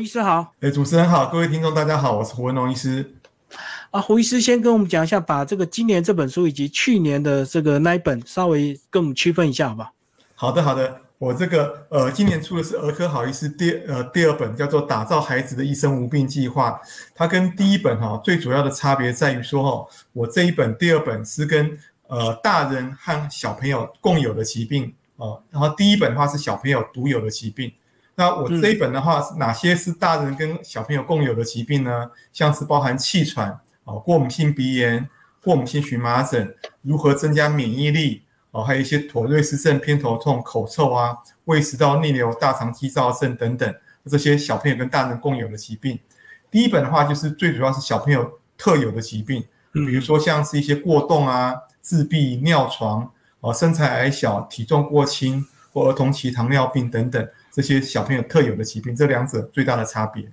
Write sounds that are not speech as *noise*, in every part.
胡医师好。哎，主持人好，各位听众大家好，我是胡文龙医师。啊，胡医师先跟我们讲一下，把这个今年这本书以及去年的这个那一本稍微跟我们区分一下，好吧好？好的，好的。我这个呃，今年出的是儿科好医师第呃第二本，叫做《打造孩子的一生无病计划》。它跟第一本哈最主要的差别在于说哈，我这一本第二本是跟呃大人和小朋友共有的疾病啊，然后第一本的话是小朋友独有的疾病。那我这一本的话，哪些是大人跟小朋友共有的疾病呢？像是包含气喘啊、过敏性鼻炎、过敏性荨麻疹，如何增加免疫力？哦，还有一些妥瑞氏症、偏头痛、口臭啊、胃食道逆流、大肠肌躁症等等这些小朋友跟大人共有的疾病。第一本的话，就是最主要是小朋友特有的疾病，比如说像是一些过动啊、自闭、尿床、哦身材矮小、体重过轻或儿童期糖尿病等等这些小朋友特有的疾病，这两者最大的差别。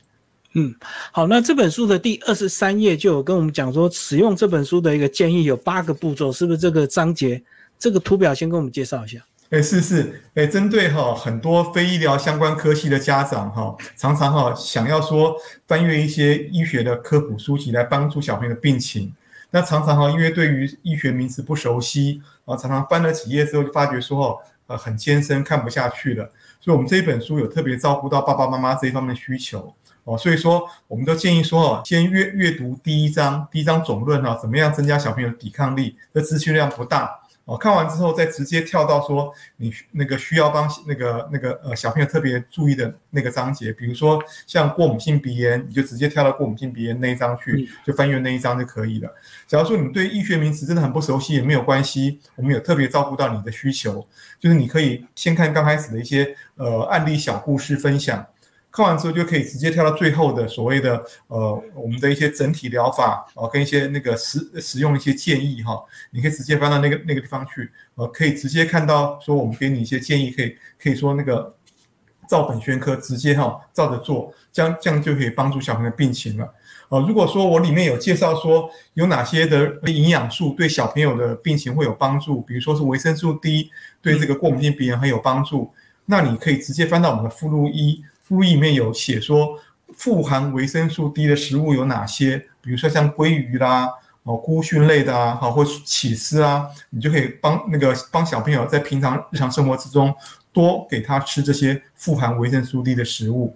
嗯，好，那这本书的第二十三页就有跟我们讲说，使用这本书的一个建议有八个步骤，是不是这个章节？这个图表先跟我们介绍一下。哎，是是，哎，针对哈很多非医疗相关科系的家长哈，常常哈想要说翻阅一些医学的科普书籍来帮助小朋友的病情。那常常哈因为对于医学名词不熟悉啊，常常翻了几页之后就发觉说哦，呃很艰深看不下去了。所以我们这一本书有特别照顾到爸爸妈妈这一方面的需求哦，所以说我们都建议说哦，先阅阅读第一章，第一章总论哈，怎么样增加小朋友的抵抗力？这资讯量不大。哦，看完之后再直接跳到说你那个需要帮那个那个呃小朋友特别注意的那个章节，比如说像过敏性鼻炎，你就直接跳到过敏性鼻炎那一章去，就翻阅那一章就可以了。假如说你对医学名词真的很不熟悉，也没有关系，我们有特别照顾到你的需求，就是你可以先看刚开始的一些呃案例小故事分享。看完之后就可以直接跳到最后的所谓的呃我们的一些整体疗法啊，跟一些那个实使用一些建议哈，你可以直接翻到那个那个地方去，呃，可以直接看到说我们给你一些建议，可以可以说那个照本宣科，直接哈照着做，这样这样就可以帮助小朋友病情了。呃，如果说我里面有介绍说有哪些的营养素对小朋友的病情会有帮助，比如说是维生素 D 对这个过敏性鼻炎很有帮助，那你可以直接翻到我们的附录一。附议里面有写说，富含维生素 D 的食物有哪些？比如说像鲑鱼啦，哦，菇蕈类的啊，好，或起司啊，你就可以帮那个帮小朋友在平常日常生活之中多给他吃这些富含维生素 D 的食物。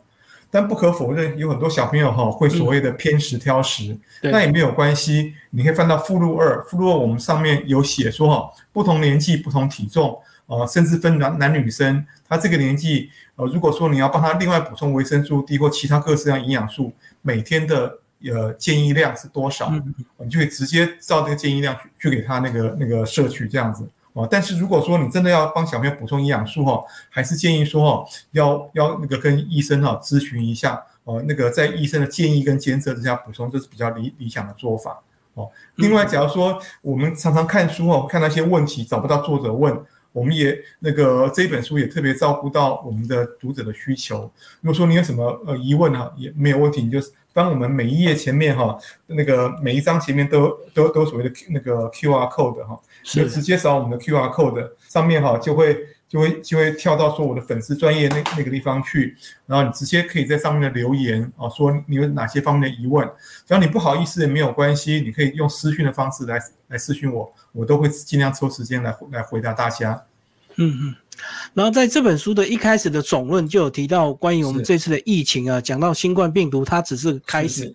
但不可否认，有很多小朋友哈会所谓的偏食挑食，那也没有关系，你可以翻到附录二，附录二我们上面有写说哈，不同年纪、不同体重。呃，甚至分男男女生，他这个年纪，呃，如果说你要帮他另外补充维生素 D 或其他各式各样营养素，每天的呃建议量是多少？你就可以直接照这个建议量去去给他那个那个摄取这样子哦。但是如果说你真的要帮小朋友补充营养素哈，还是建议说哈，要要那个跟医生哈咨询一下哦，那个在医生的建议跟监测之下补充，这是比较理理想的做法哦。另外，假如说我们常常看书哦，看到一些问题找不到作者问。我们也那个这一本书也特别照顾到我们的读者的需求。如果说你有什么呃疑问哈，也没有问题，你就当我们每一页前面哈，那个每一章前面都都都所谓的那个 Q R code 哈，就直接扫我们的 Q R code 上面哈，就会。就会就会跳到说我的粉丝专业那那个地方去，然后你直接可以在上面的留言啊，说你有哪些方面的疑问，只要你不好意思也没有关系，你可以用私讯的方式来来私讯我，我都会尽量抽时间来来回答大家。嗯嗯，然后在这本书的一开始的总论就有提到关于我们这次的疫情啊，讲到新冠病毒它只是开始，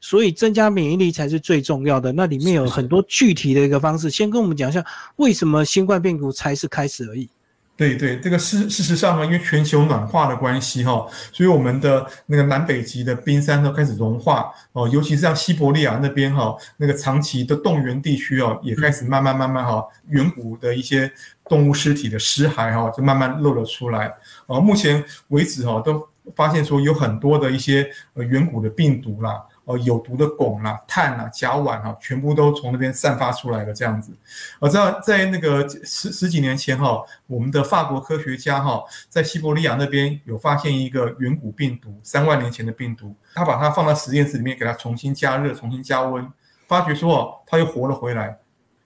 所以增加免疫力才是最重要的。那里面有很多具体的一个方式，先跟我们讲一下为什么新冠病毒才是开始而已。对对，这个事事实上呢，因为全球暖化的关系哈，所以我们的那个南北极的冰山都开始融化哦，尤其是像西伯利亚那边哈，那个长期的冻原地区哦，也开始慢慢慢慢哈，远古的一些动物尸体的尸骸哈，就慢慢露了出来啊。目前为止哈，都发现说有很多的一些呃远古的病毒啦。哦，有毒的汞啦、碳啦、甲烷啊，全部都从那边散发出来的。这样子，我知道在那个十十几年前哈，我们的法国科学家哈，在西伯利亚那边有发现一个远古病毒，三万年前的病毒，他把它放到实验室里面，给它重新加热、重新加温，发觉说哦，它又活了回来，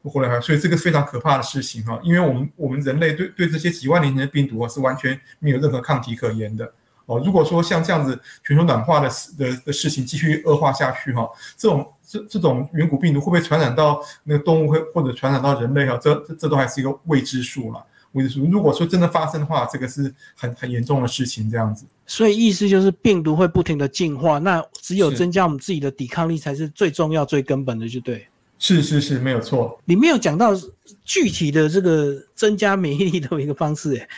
活了回来。所以这个非常可怕的事情哈，因为我们我们人类对对这些几万年前的病毒啊，是完全没有任何抗体可言的。哦，如果说像这样子全球暖化的事的的事情继续恶化下去哈，这种这这种远古病毒会不会传染到那个动物会或者传染到人类哈？这这这都还是一个未知数了。未知数，如果说真的发生的话，这个是很很严重的事情，这样子。所以意思就是病毒会不停的进化，那只有增加我们自己的抵抗力才是最重要、最根本的，就对。是是是，没有错。你没有讲到具体的这个增加免疫力的一个方式，哎。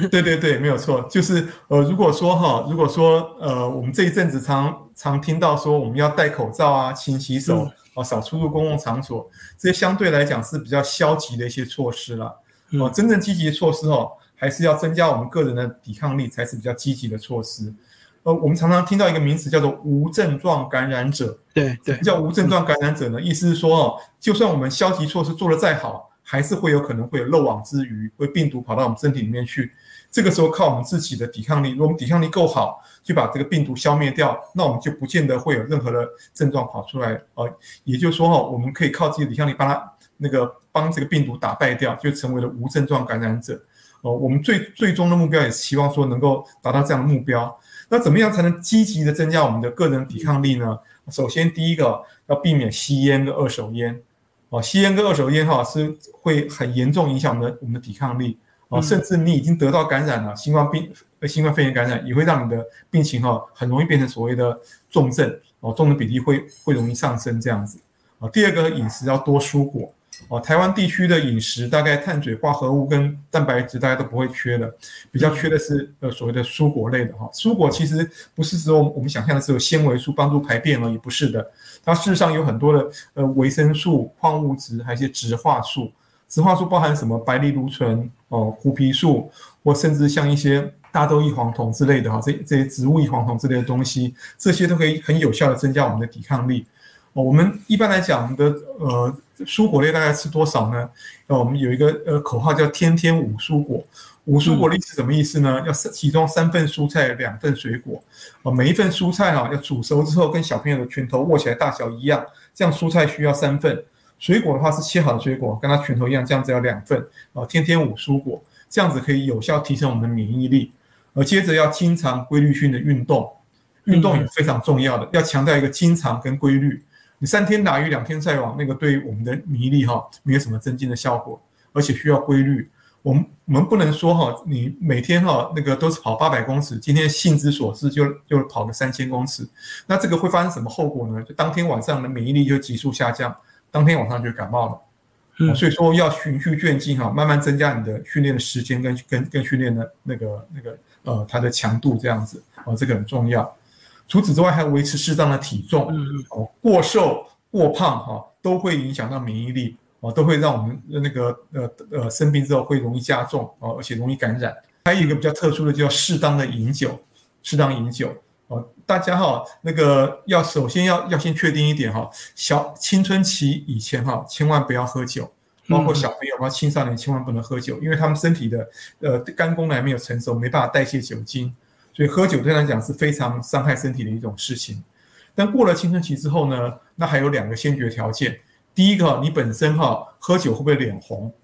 *laughs* 对对对，没有错。就是呃，如果说哈，如果说呃，我们这一阵子常常听到说我们要戴口罩啊、勤洗手啊、少出入公共场所，这些相对来讲是比较消极的一些措施了。哦，真正积极的措施哦，还是要增加我们个人的抵抗力，才是比较积极的措施。呃，我们常常听到一个名词叫做无症状感染者。对对，叫无症状感染者呢，意思是说哦，就算我们消极措施做得再好，还是会有可能会有漏网之鱼，会病毒跑到我们身体里面去。这个时候靠我们自己的抵抗力，如果我们抵抗力够好，就把这个病毒消灭掉，那我们就不见得会有任何的症状跑出来。呃，也就是说哈，我们可以靠自己的抵抗力把它那个帮这个病毒打败掉，就成为了无症状感染者。哦，我们最最终的目标也是希望说能够达到这样的目标。那怎么样才能积极的增加我们的个人抵抗力呢？首先，第一个要避免吸烟跟二手烟。哦，吸烟跟二手烟哈是会很严重影响我们的我们的抵抗力。哦，甚至你已经得到感染了，新冠病新冠肺炎感染也会让你的病情哈很容易变成所谓的重症。哦，重症比例会会容易上升这样子。啊，第二个饮食要多蔬果。哦，台湾地区的饮食大概碳水化合物跟蛋白质大家都不会缺的，比较缺的是呃所谓的蔬果类的哈。蔬果其实不是只有我们想象的只有纤维素帮助排便而已，不是的，它事实上有很多的呃维生素、矿物质，还有一些植化素。植化素包含什么？白藜芦醇、哦胡皮素，或甚至像一些大豆异黄酮之类的哈，这这些植物异黄酮之类的东西，这些都可以很有效的增加我们的抵抗力。我们一般来讲，我们的呃蔬果类大概吃多少呢？那，我们有一个呃口号叫“天天五蔬果”。五蔬果粒是什么意思呢？要其中三份蔬菜，两份水果。呃，每一份蔬菜哈要煮熟之后，跟小朋友的拳头握起来大小一样，这样蔬菜需要三份。水果的话是切好的水果，跟它拳头一样，这样子要两份。啊，天天五蔬果，这样子可以有效提升我们的免疫力。而接着要经常规律性的运动，运动也非常重要的，要强调一个经常跟规律。你三天打鱼两天晒网，那个对我们的免疫力哈没有什么增进的效果，而且需要规律。我们我们不能说哈，你每天哈那个都是跑八百公尺，今天兴之所至就就跑个三千公尺，那这个会发生什么后果呢？就当天晚上的免疫力就急速下降，当天晚上就感冒了。嗯，所以说要循序渐进哈，慢慢增加你的训练的时间跟跟跟训练的那个那个呃它的强度这样子啊，这个很重要。除此之外，还要维持适当的体重。哦，过瘦、过胖，哈，都会影响到免疫力，哦，都会让我们那个呃呃生病之后会容易加重，哦，而且容易感染。还有一个比较特殊的，叫适当的饮酒，适当饮酒。哦，大家哈，那个要首先要要先确定一点哈，小青春期以前哈，千万不要喝酒，包括小朋友和青少年千万不能喝酒，因为他们身体的呃肝功能还没有成熟，没办法代谢酒精。所以喝酒对他来讲是非常伤害身体的一种事情，但过了青春期之后呢，那还有两个先决条件。第一个，你本身哈喝酒会不会脸红？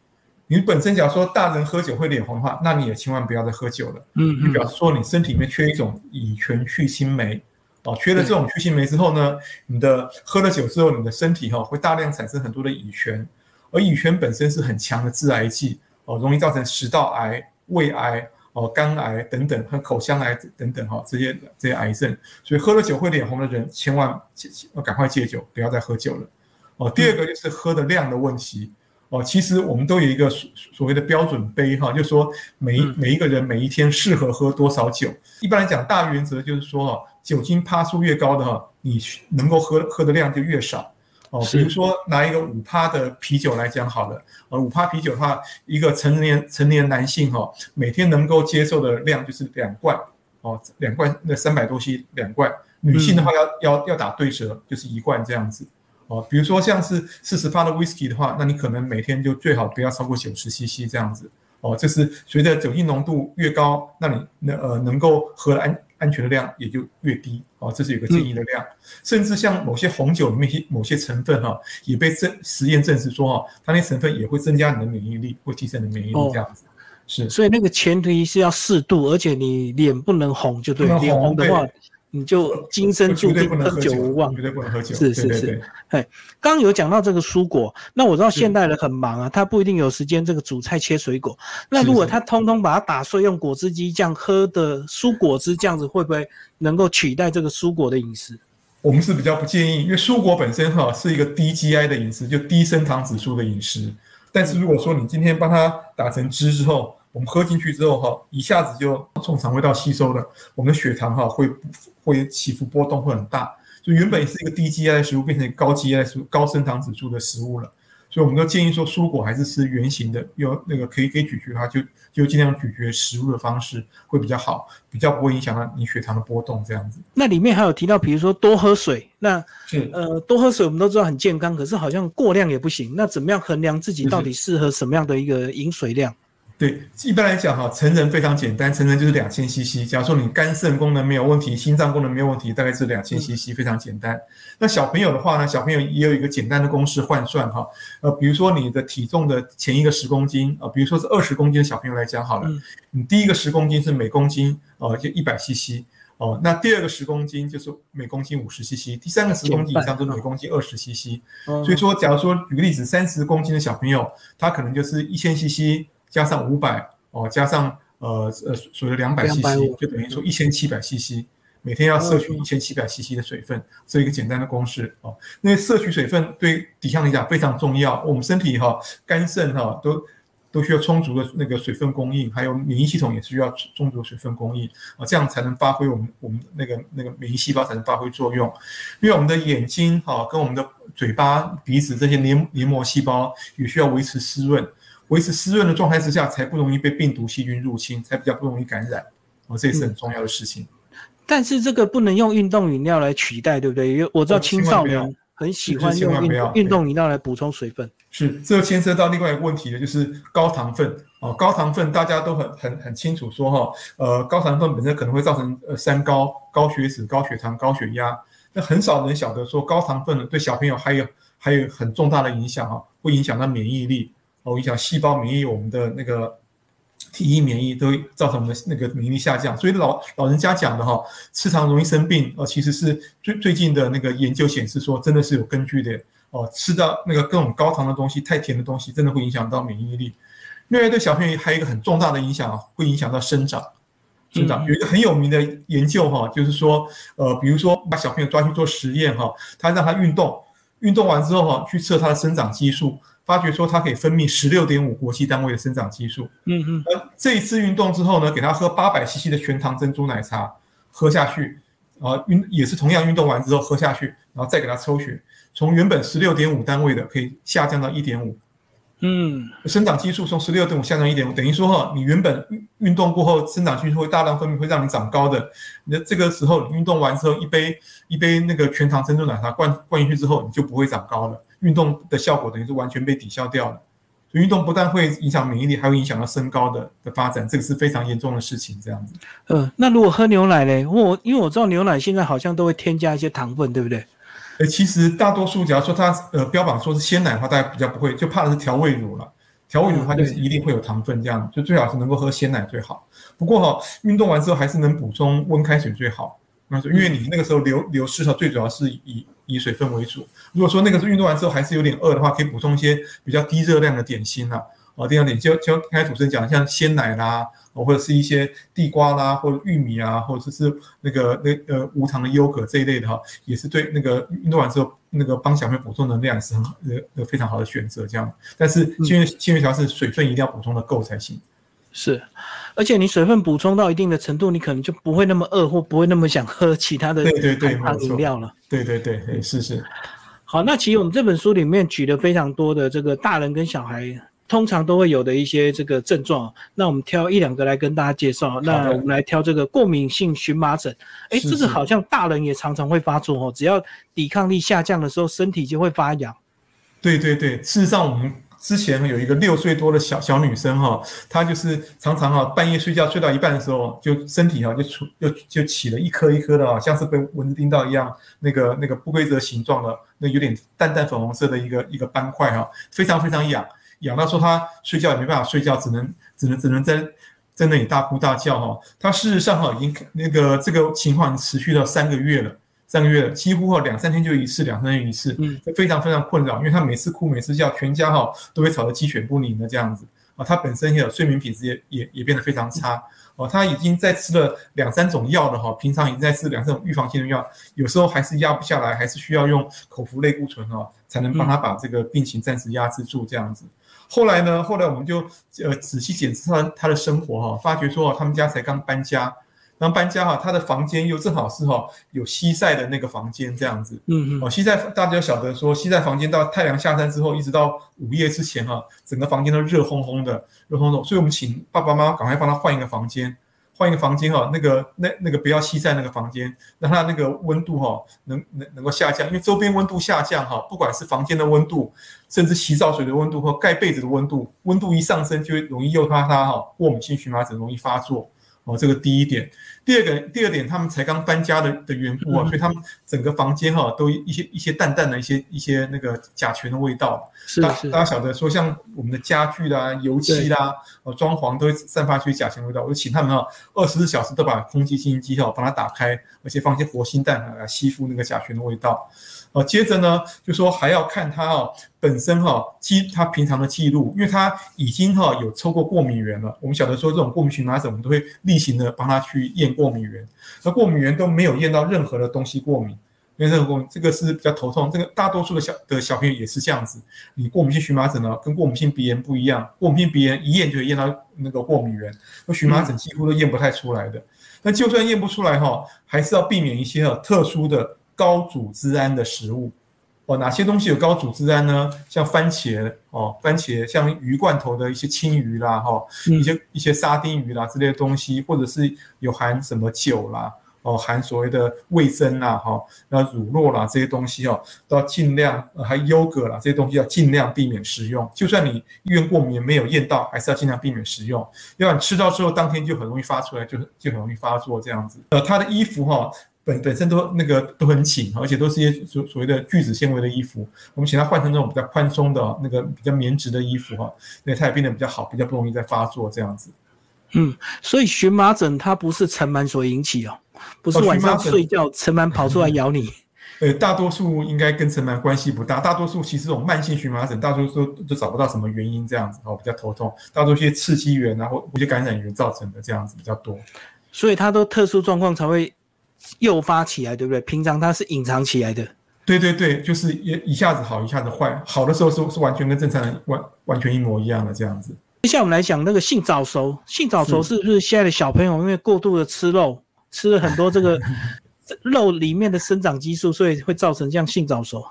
你本身假如说大人喝酒会脸红的话，那你也千万不要再喝酒了。嗯，你表示说你身体里面缺一种乙醛去腥酶，哦，缺了这种去腥酶之后呢，你的喝了酒之后，你的身体哈会大量产生很多的乙醛，而乙醛本身是很强的致癌剂，哦，容易造成食道癌、胃癌。哦，肝癌等等和口腔癌等等哈，这些这些癌症，所以喝了酒会脸红的人，千万要赶快戒酒，不要再喝酒了。哦，第二个就是喝的量的问题。哦，其实我们都有一个所所谓的标准杯哈，就是说每每一个人每一天适合喝多少酒。一般来讲，大原则就是说哈，酒精趴数越高的哈，你能够喝喝的量就越少。哦，比如说拿一个五趴的啤酒来讲好了，呃，五趴啤酒的话，一个成年成年男性哈，每天能够接受的量就是两罐，哦，两罐那三百多 c 两罐，女性的话要要要打对折，就是一罐这样子，哦，比如说像是四十趴的 whisky 的话，那你可能每天就最好不要超过九十 cc 这样子，哦，这是随着酒精浓度越高，那你那呃能够喝安。安全的量也就越低哦，这是有个建议的量。甚至像某些红酒里面些某些成分哈，也被证实验证实说哈，它那成分也会增加你的免疫力，会提升你的免疫力这样子。是，所以那个前提是要适度，而且你脸不能红，就对，脸红的话。你就今生注定喝酒无望，绝对不能喝酒。是是是，哎，刚有讲到这个蔬果，那我知道现代人很忙啊，他不一定有时间这个煮菜切水果。那如果他通通把它打碎，用果汁机这样喝的蔬果汁，这样子会不会能够取代这个蔬果的饮食？我们是比较不建议，因为蔬果本身哈是一个低 GI 的饮食，就低升糖指数的饮食。但是如果说你今天帮它打成汁之后，我们喝进去之后哈，一下子就从肠胃道吸收了，我们的血糖哈会会起伏波动会很大，就原本是一个低 GI 的食物变成高 GI 的食物、高升糖指数的食物了，所以我们都建议说蔬果还是吃圆形的，有那个可以可以咀嚼的话，就就尽量咀嚼食物的方式会比较好，比较不会影响到你血糖的波动这样子。那里面还有提到，比如说多喝水，那呃多喝水我们都知道很健康，可是好像过量也不行。那怎么样衡量自己到底适合什么样的一个饮水量？对，一般来讲哈，成人非常简单，成人就是两千 CC。假如说你肝肾功能没有问题，心脏功能没有问题，大概是两千 CC，非常简单。那小朋友的话呢，小朋友也有一个简单的公式换算哈，呃，比如说你的体重的前一个十公斤啊，比如说是二十公斤的小朋友来讲好了，你第一个十公斤是每公斤呃就一百 CC 哦，那第二个十公斤就是每公斤五十 CC，第三个十公斤以上就是每公斤二十 CC。所以说，假如说举个例子，三十公斤的小朋友，他可能就是一千 CC。加上五百哦，加上呃呃所谓两百 CC，就等于说一千七百 CC，每天要摄取一千七百 CC 的水分，这一个简单的公式哦。那摄取水分对抵抗力讲非常重要，我们身体哈肝肾哈都都需要充足的那个水分供应，还有免疫系统也是需要充足的水分供应啊，这样才能发挥我们我们那个那个免疫细胞才能发挥作用。因为我们的眼睛哈跟我们的嘴巴、鼻子这些黏黏膜细胞也需要维持湿润。维持湿润的状态之下，才不容易被病毒细菌入侵，才比较不容易感染。哦，这也是很重要的事情。但是这个不能用运动饮料来取代，对不对？因为我知道青少年很喜欢用运运动饮料来补充水分。是，这牵涉到另外一个问题的，就是高糖分。哦，高糖分大家都很很很清楚说哈，呃，高糖分本身可能会造成呃三高：高血脂、高血糖、高血压。那很少人晓得说高糖分对小朋友还有还有很重大的影响哈，会影响到免疫力。我跟你讲，细胞免疫，我们的那个体液免疫都会造成我们的那个免疫力下降。所以老老人家讲的哈，吃糖容易生病，呃，其实是最最近的那个研究显示说，真的是有根据的。哦，吃到那个各种高糖的东西、太甜的东西，真的会影响到免疫力。另外，对小朋友还有一个很重大的影响，会影响到生长。生长有一个很有名的研究哈，就是说，呃，比如说把小朋友抓去做实验哈，他让他运动，运动完之后哈，去测他的生长激素。发觉说它可以分泌十六点五国际单位的生长激素。嗯嗯。而这一次运动之后呢，给他喝八百 CC 的全糖珍珠奶茶，喝下去，啊运也是同样运动完之后喝下去，然后再给他抽血，从原本十六点五单位的可以下降到一点五。嗯。生长激素从十六点五下降一点五，等于说哈，你原本运运动过后生长激素会大量分泌，会让你长高的。那这个时候你运动完之后，一杯一杯那个全糖珍珠奶茶灌灌进去之后，你就不会长高了。运动的效果等于是完全被抵消掉了，所以运动不但会影响免疫力，还会影响到身高的的发展，这个是非常严重的事情。这样子，呃，那如果喝牛奶嘞？我因为我知道牛奶现在好像都会添加一些糖分，对不对？呃，其实大多数假如说它呃标榜说是鲜奶的话，大家比较不会，就怕的是调味乳了。调味乳的话就是一定会有糖分，这样就最好是能够喝鲜奶最好。不过哈，运动完之后还是能补充温开水最好。那因为你那个时候流流失的，最主要是以。以水分为主。如果说那个是运动完之后还是有点饿的话，可以补充一些比较低热量的点心啦。哦，第二点就就刚才主持人讲，像鲜奶啦，或者是一些地瓜啦，或者玉米啊，或者是那个那呃无糖的优格这一类的哈，也是对那个运动完之后那个帮小朋友补充能量是很呃呃非常好的选择。这样，但是幸运幸运条是水分一定要补充的够才行。是，而且你水分补充到一定的程度，你可能就不会那么饿，或不会那么想喝其他的对对对饮料了。对对对，是是。好，那其实我们这本书里面举了非常多的这个大人跟小孩通常都会有的一些这个症状，那我们挑一两个来跟大家介绍。那我们来挑这个过敏性荨麻疹，哎，这个好像大人也常常会发作哦，只要抵抗力下降的时候，身体就会发痒。对对对，事实上我们。之前有一个六岁多的小小女生哈，她就是常常哈半夜睡觉睡到一半的时候，就身体哈就出就就起了一颗一颗的啊，像是被蚊子叮到一样，那个那个不规则形状的，那有点淡淡粉红色的一个一个斑块哈，非常非常痒，痒到说他睡觉也没办法睡觉，只能只能只能在在那里大哭大叫哈。他事实上哈已经那个这个情况持续了三个月了，三个月了，几乎哈两三天就一次，两三天一次，嗯，非常非常困扰，因为他每次哭每次叫，全家哈都会吵得鸡犬不宁的这样子啊。他本身也有睡眠品质也也也变得非常差。哦，他已经在吃了两三种药了哈，平常已经在吃两三种预防性的药，有时候还是压不下来，还是需要用口服类固醇哈，才能帮他把这个病情暂时压制住这样子。后来呢，后来我们就呃仔细检测他他的生活哈，发觉说他们家才刚搬家。然后搬家哈，他的房间又正好是哈有西晒的那个房间这样子，嗯嗯，哦西晒大家晓得说西晒房间到太阳下山之后，一直到午夜之前哈，整个房间都热烘烘的，热烘烘，所以我们请爸爸妈妈赶快帮他换一个房间，换一个房间哈，那个那那个不要吸在那个房间，让它那个温度哈能能能够下降，因为周边温度下降哈，不管是房间的温度，甚至洗澡水的温度或盖被子的温度，温度一上升就容易诱发它哈过敏性荨麻疹容易发作。哦，这个第一点，第二个，第二点，他们才刚搬家的的缘故啊，所以他们整个房间哈，都一些一些淡淡的一些一些那个甲醛的味道。是是，大家晓得说，像我们的家具啦、油漆啦、哦装潢都会散发出甲醛味道，我就请他们哈，二十四小时都把空气清新机哈帮它打开，而且放些活性炭来吸附那个甲醛的味道。哦，接着呢，就说还要看他哦本身哈记他平常的记录，因为他已经哈有抽过过敏源了。我们晓得说这种过敏荨麻疹，我们都会例行的帮他去验过敏源。那过敏源都没有验到任何的东西过敏，因为任何过敏这个是比较头痛。这个大多数的小的小朋友也是这样子。你过敏性荨麻疹呢，跟过敏性鼻炎不一样，过敏性鼻炎一验就会验到那个过敏源，那荨麻疹几乎都验不太出来的。那就算验不出来哈，还是要避免一些哈特殊的。高组织胺的食物哦，哪些东西有高组织胺呢？像番茄哦，番茄像鱼罐头的一些青鱼啦，哈，一些一些沙丁鱼啦之类的东西，或者是有含什么酒啦，哦，含所谓的味增啦，哈，那乳酪啦这些东西哦，都要尽量，还优格啦这些东西要尽量避免食用。就算你医院过敏没有验到，还是要尽量避免食用，要不然吃到之后当天就很容易发出来，就就很容易发作这样子。呃，他的衣服哈。本本身都那个都很紧，而且都是一些所所谓的聚酯纤维的衣服。我们请他换成那种比较宽松的那个比较棉质的衣服哈，那他也变得比较好，比较不容易再发作这样子。嗯，所以荨麻疹它不是尘螨所引起哦，不是晚上睡觉尘螨跑出来咬你。*laughs* 呃，大多数应该跟尘螨关系不大，大多数其实这种慢性荨麻疹，大多数都找不到什么原因这样子哦，比较头痛，大多数一些刺激源然后一些感染源造成的这样子比较多。所以它都特殊状况才会。诱发起来，对不对？平常它是隐藏起来的。对对对，就是一一下子好，一下子坏。好的时候是是完全跟正常人完完全一模一样的这样子。接下来我们来讲那个性早熟。性早熟是不是现在的小朋友因为过度的吃肉，吃了很多这个 *laughs* 肉里面的生长激素，所以会造成这样性早熟？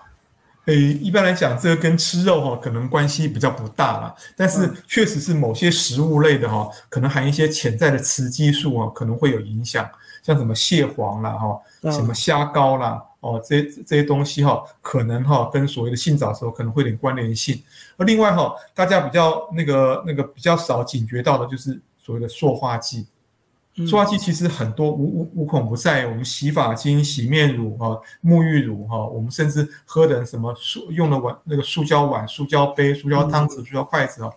诶，一般来讲，这个跟吃肉哈可能关系比较不大啦。但是确实是某些食物类的哈，可能含一些潜在的雌激素啊，可能会有影响。像什么蟹黄啦，哈，什么虾膏啦，哦，这这些东西哈，可能哈跟所谓的性早熟可能会有点关联性。而另外哈，大家比较那个那个比较少警觉到的就是所谓的塑化剂。塑化剂其实很多无无无孔不在，我们洗发精、洗面乳哈、沐浴乳哈，我们甚至喝的什么塑用的碗那个塑胶碗、塑胶杯、塑胶汤匙、塑胶筷子啊，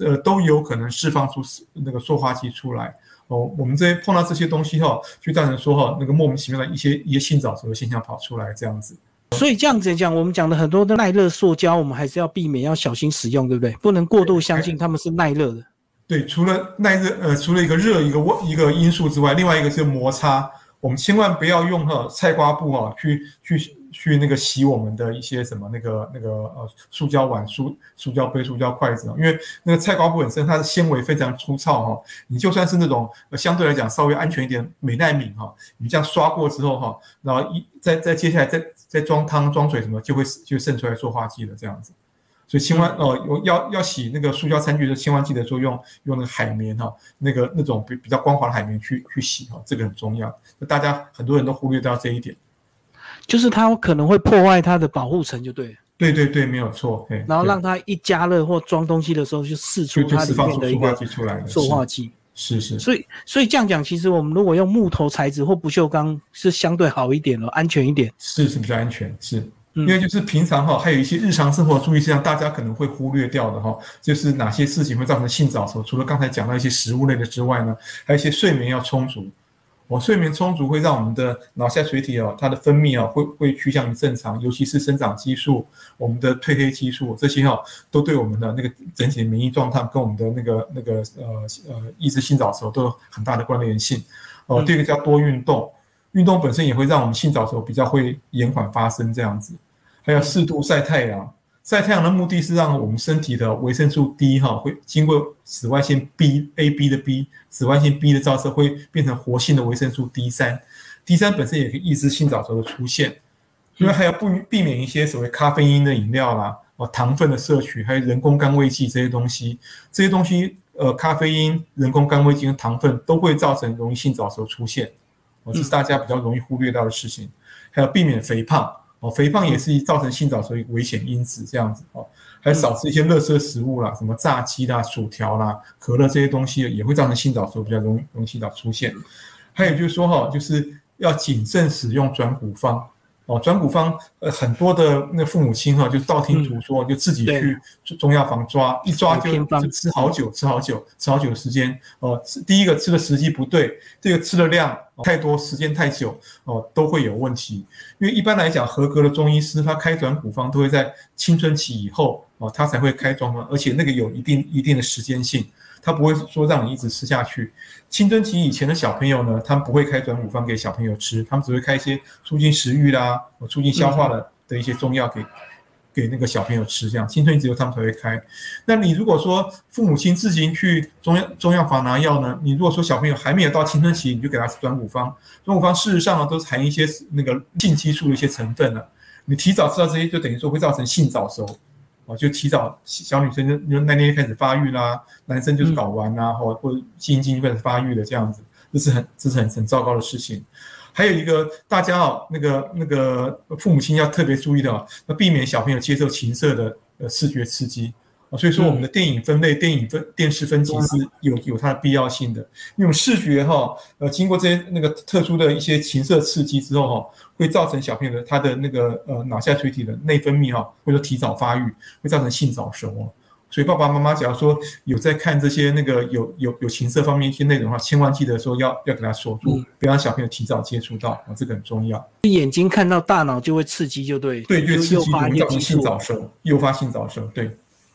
呃，都有可能释放出那个塑化剂出来。哦，我们这些碰到这些东西哈，就造成说哈，那个莫名其妙的一些一些性早熟的现象跑出来这样子。所以这样子讲，我们讲的很多的耐热塑胶，我们还是要避免，要小心使用，对不对？不能过度相信他们是耐热的。对，除了耐热，呃，除了一个热一个温一个因素之外，另外一个是摩擦，我们千万不要用哈菜瓜布哈去去。去那个洗我们的一些什么那个那个呃塑胶碗、塑塑胶杯、塑胶筷子啊，因为那个菜瓜布本身它的纤维非常粗糙哈，你就算是那种相对来讲稍微安全一点美耐敏哈，你这样刷过之后哈，然后一再再接下来再再装汤装水什么就会就渗出来塑化剂了这样子，所以千万哦要要洗那个塑胶餐具的千万记得说用用那个海绵哈，那个那种比比较光滑的海绵去去洗哈，这个很重要，大家很多人都忽略掉这一点。就是它可能会破坏它的保护层，就对。对对对，没有错。然后让它一加热或装东西的时候，就释出它里面的一个塑化剂。是是。所以所以这样讲，其实我们如果用木头材质或不锈钢是相对好一点了，安全一点。是是比较安全，是。因为就是平常哈，还有一些日常生活注意事项，大家可能会忽略掉的哈，就是哪些事情会造成性早熟？除了刚才讲到一些食物类的之外呢，还有一些睡眠要充足。哦，睡眠充足会让我们的脑下垂体哦，它的分泌哦，会会趋向于正常，尤其是生长激素、我们的褪黑激素这些哦，都对我们的那个整体的免疫状态跟我们的那个那个呃呃抑制性早熟都有很大的关联性。哦，第二个叫多运动，运动本身也会让我们性早熟比较会延缓发生这样子。还有适度晒太阳。晒太阳的目的是让我们身体的维生素 D 哈会经过紫外线 B A B 的 B 紫外线 B 的照射会变成活性的维生素 D 三，D 三本身也可以抑制性早熟的出现，因为还要不避免一些所谓咖啡因的饮料啦，哦糖分的摄取，还有人工甘味剂这些东西，这些东西呃咖啡因、人工甘味剂跟糖分都会造成容易性早熟出现，哦这是大家比较容易忽略到的事情，还有避免肥胖。哦，肥胖也是造成性早熟危险因子，这样子哦，还少吃一些热色食物啦，什么炸鸡啦、薯条啦、可乐这些东西也会造成性早熟比较容易容易性早出现。还有就是说哈，就是要谨慎使用转骨方。哦，转骨方，呃，很多的那父母亲哈，就道听途说，就自己去中药房抓，一抓就吃好久，吃好久，吃好久的时间。哦，第一个吃的时机不对，这个吃的量太多，时间太久，哦，都会有问题。因为一般来讲，合格的中医师他开转骨方都会在青春期以后，哦，他才会开转方，而且那个有一定一定的时间性。他不会说让你一直吃下去。青春期以前的小朋友呢，他们不会开转骨方给小朋友吃，他们只会开一些促进食欲啦、促进消化的的一些中药给给那个小朋友吃。这样青春期之后他们才会开。那你如果说父母亲自行去中药中药房拿药呢，你如果说小朋友还没有到青春期，你就给他吃转骨方。转骨方事实上呢，都是含一些那个性激素的一些成分了。你提早吃到这些，就等于说会造成性早熟。哦，就提早小女生就就那天开始发育啦，男生就是睾丸啦，或或基因基因开始发育的这样子，这是很这是很很糟糕的事情。还有一个大家哦，那个那个父母亲要特别注意的哦，要避免小朋友接受情色的呃视觉刺激。所以说，我们的电影分类、电影分电视分级是有有它的必要性的。因为视觉哈，呃，经过这些那个特殊的一些情色刺激之后哈，会造成小朋友的他的那个呃脑下垂体的内分泌哈，或者提早发育，会造成性早熟哦。所以爸爸妈妈假如说有在看这些那个有有有情色方面一些内容的话，千万记得说要要给他锁住，不要让小朋友提早接触到啊，这个很重要。眼睛看到大脑就会刺激，就对，对，越刺激会造成性早熟，诱发性早熟，对。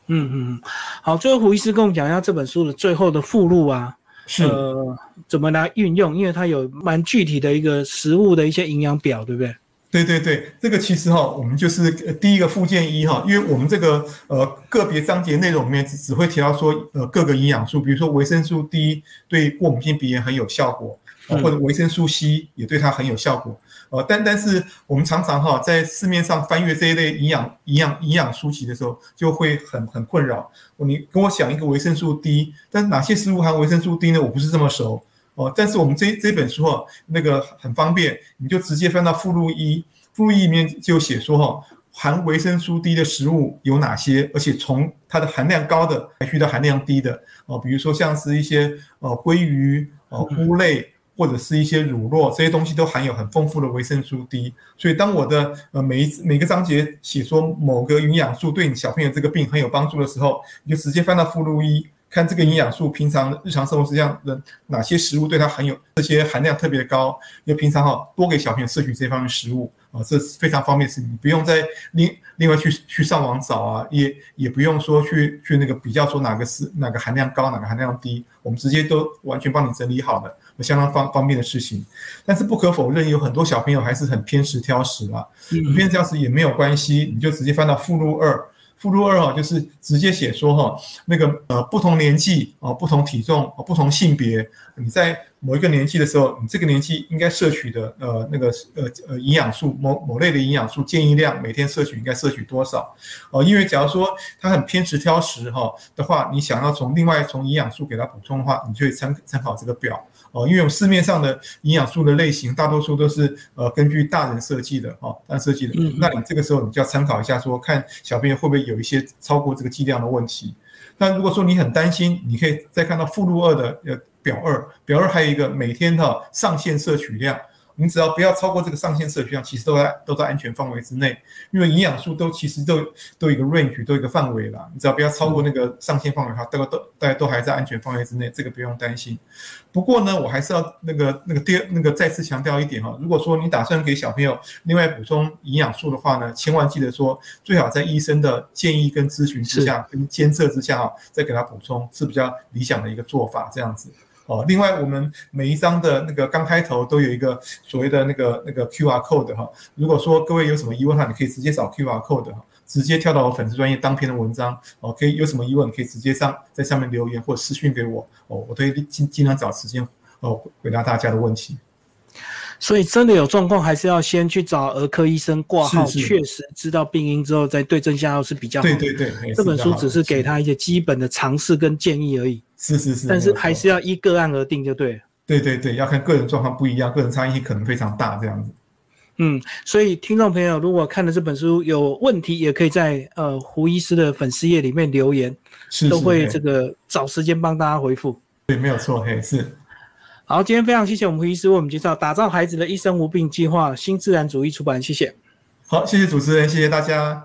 嗯嗯好，最后胡医师跟我们讲一下这本书的最后的附录啊，是。呃怎么来运用，因为它有蛮具体的一个食物的一些营养表，对不对？对对对，这个其实哈，我们就是第一个附件一哈，因为我们这个呃个别章节内容里面只只会提到说呃各个营养素，比如说维生素 D 对过敏性鼻炎很有效果，或者维生素 C 也对它很有效果。呃，但但是我们常常哈在市面上翻阅这一类营养营养营养书籍的时候，就会很很困扰。你跟我讲一个维生素 D，但哪些食物含维生素 D 呢？我不是这么熟哦。但是我们这这本书哈，那个很方便，你就直接翻到附录一，附录一里面就写说哈，含维生素 D 的食物有哪些，而且从它的含量高的排序到含量低的哦，比如说像是一些呃鲑鱼呃菇类。或者是一些乳酪这些东西都含有很丰富的维生素 D，所以当我的呃每一每个章节写说某个营养素对你小朋友这个病很有帮助的时候，你就直接翻到附录一，看这个营养素平常日常生活实际上的哪些食物对它含有这些含量特别高，就平常哈多给小朋友摄取这方面食物。啊，这是非常方便的事情，你不用再另另外去去上网找啊，也也不用说去去那个比较说哪个是哪个含量高哪个含量低，我们直接都完全帮你整理好了。相当方方便的事情，但是不可否认，有很多小朋友还是很偏食挑食啦。偏食挑食也没有关系，你就直接翻到附录二。附录二哈，就是直接写说哈，那个呃不同年纪啊，不同体重啊，不同性别，你在某一个年纪的时候，你这个年纪应该摄取的呃那个呃呃营养素，某某类的营养素建议量，每天摄取应该摄取多少？哦，因为假如说他很偏食挑食哈的话，你想要从另外从营养素给他补充的话，你就会参参考这个表。哦，因为市面上的营养素的类型，大多数都是呃根据大人设计的，哈，大人设计的。那你这个时候你就要参考一下，说看小朋友会不会有一些超过这个剂量的问题。那如果说你很担心，你可以再看到附录二的呃表二，表二还有一个每天的上限摄取量。你只要不要超过这个上限摄取量，其实都在都在安全范围之内。因为营养素都其实都都有一个 range，都有一个范围啦。你只要不要超过那个上限范围的话，大概都大家都还在安全范围之内，这个不用担心。不过呢，我还是要那个那个第二那个再次强调一点哈，如果说你打算给小朋友另外补充营养素的话呢，千万记得说最好在医生的建议跟咨询之下跟监测之下哈，再给他补充是比较理想的一个做法，这样子。哦，另外我们每一张的那个刚开头都有一个所谓的那个那个 Q R code 哈，如果说各位有什么疑问的话，你可以直接找 Q R code 哈，直接跳到我粉丝专业当篇的文章哦，可以有什么疑问可以直接上在上面留言或私信给我哦，我都会尽尽量找时间哦回答大家的问题。所以真的有状况，还是要先去找儿科医生挂号，确实知道病因之后再对症下药是比较好。对对对，这本书只是给他一些基本的尝试跟建议而已。是是是，但是还是要依个案而定，就对。对对对，要看个人状况不一样，个人差异可能非常大，这样子。嗯，所以听众朋友如果看了这本书有问题，也可以在呃胡医师的粉丝页里面留言，是都会这个找时间帮大家回复。对，没有错，嘿，是。好，今天非常谢谢我们胡医师为我们介绍打造孩子的一生无病计划，新自然主义出版，谢谢。好，谢谢主持人，谢谢大家。